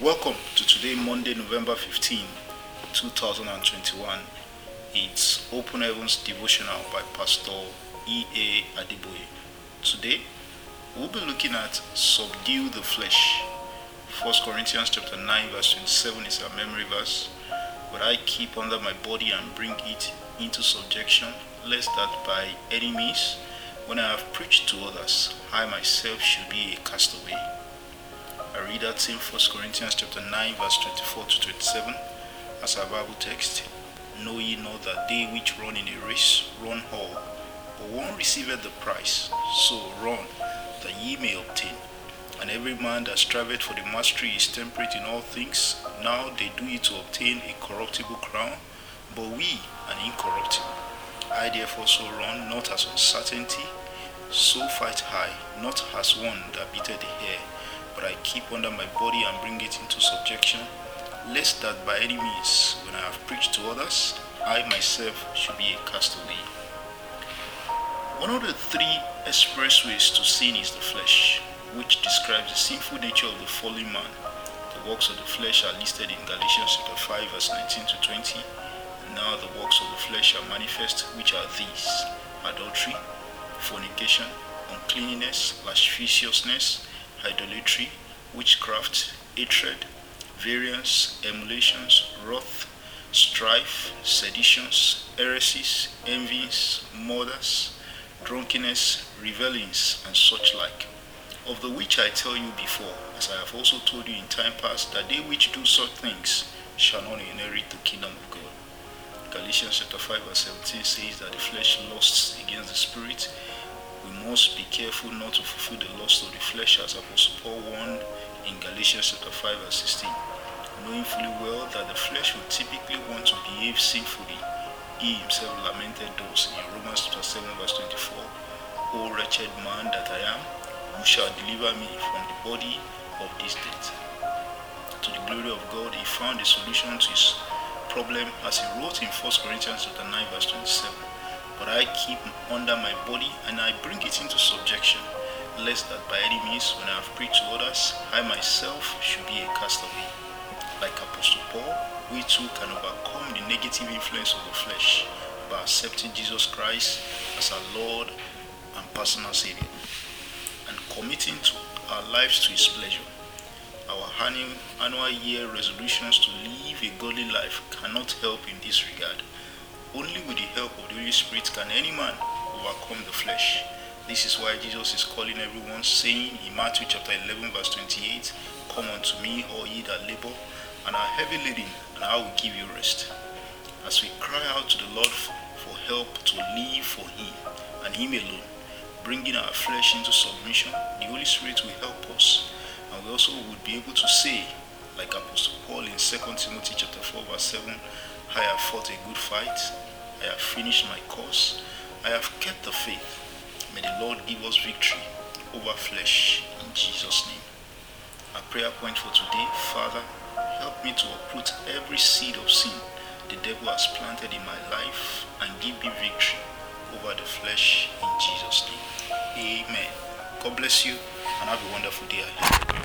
Welcome to today, Monday, November 15, 2021. It's Open Heavens Devotional by Pastor E.A. Adeboye. Today, we'll be looking at Subdue the Flesh. 1 Corinthians chapter 9 verse 27 is our memory verse. But I keep under my body and bring it into subjection, lest that by any means, when I have preached to others, I myself should be a castaway. I read that same 1 Corinthians chapter 9 verse 24 to 27 as our Bible text. Know ye not that they which run in a race run all, but one receiveth the prize. So run, that ye may obtain. And every man that striveth for the mastery is temperate in all things. Now they do it to obtain a corruptible crown, but we an incorruptible. I therefore so run, not as uncertainty, so fight I, not as one that beateth the hair, but I keep under my body and bring it into subjection, lest that by any means, when I have preached to others, I myself should be a castaway. One of the three expressways to sin is the flesh, which describes the sinful nature of the fallen man. The works of the flesh are listed in Galatians chapter 5, verse 19 to 20. Now the works of the flesh are manifest, which are these adultery, fornication, uncleanness, lasciviousness, idolatry, witchcraft, hatred, variance, emulations, wrath, strife, seditions, heresies, envies, murders, drunkenness, revelings, and such like. Of the which I tell you before, as I have also told you in time past, that they which do such things shall not inherit the kingdom of God. Galatians chapter 5 verse 17 says that the flesh lusts against the spirit. We must be careful not to fulfill the lust of the flesh as Apostle Paul warned in Galatians chapter 5 verse 16. Knowing fully well that the flesh will typically want to behave sinfully, he himself lamented those in Romans chapter 7 verse 24. O wretched man that I am, who shall deliver me from the body of this death? To the glory of God, he found a solution to his problem as he wrote in 1 Corinthians chapter 9 verse 27. But I keep under my body and I bring it into subjection, lest that by any means when I have preached to others, I myself should be a castaway. Like Apostle Paul, we too can overcome the negative influence of the flesh by accepting Jesus Christ as our Lord and personal Savior and committing to our lives to His pleasure. Our annual, annual year resolutions to live a godly life cannot help in this regard. Only with the help of the Holy Spirit can any man overcome the flesh. This is why Jesus is calling everyone, saying in Matthew chapter 11, verse 28, Come unto me, all ye that labor and are heavy laden, and I will give you rest. As we cry out to the Lord for help to live for Him and Him alone, bringing our flesh into submission, the Holy Spirit will help us. And we also would be able to say, like Apostle Paul in 2 Timothy chapter 4, verse 7, I have fought a good fight, I have finished my course, I have kept the faith. May the Lord give us victory over flesh in Jesus' name. Our prayer point for today, Father, help me to uproot every seed of sin the devil has planted in my life and give me victory over the flesh in Jesus' name. Amen. God bless you and have a wonderful day.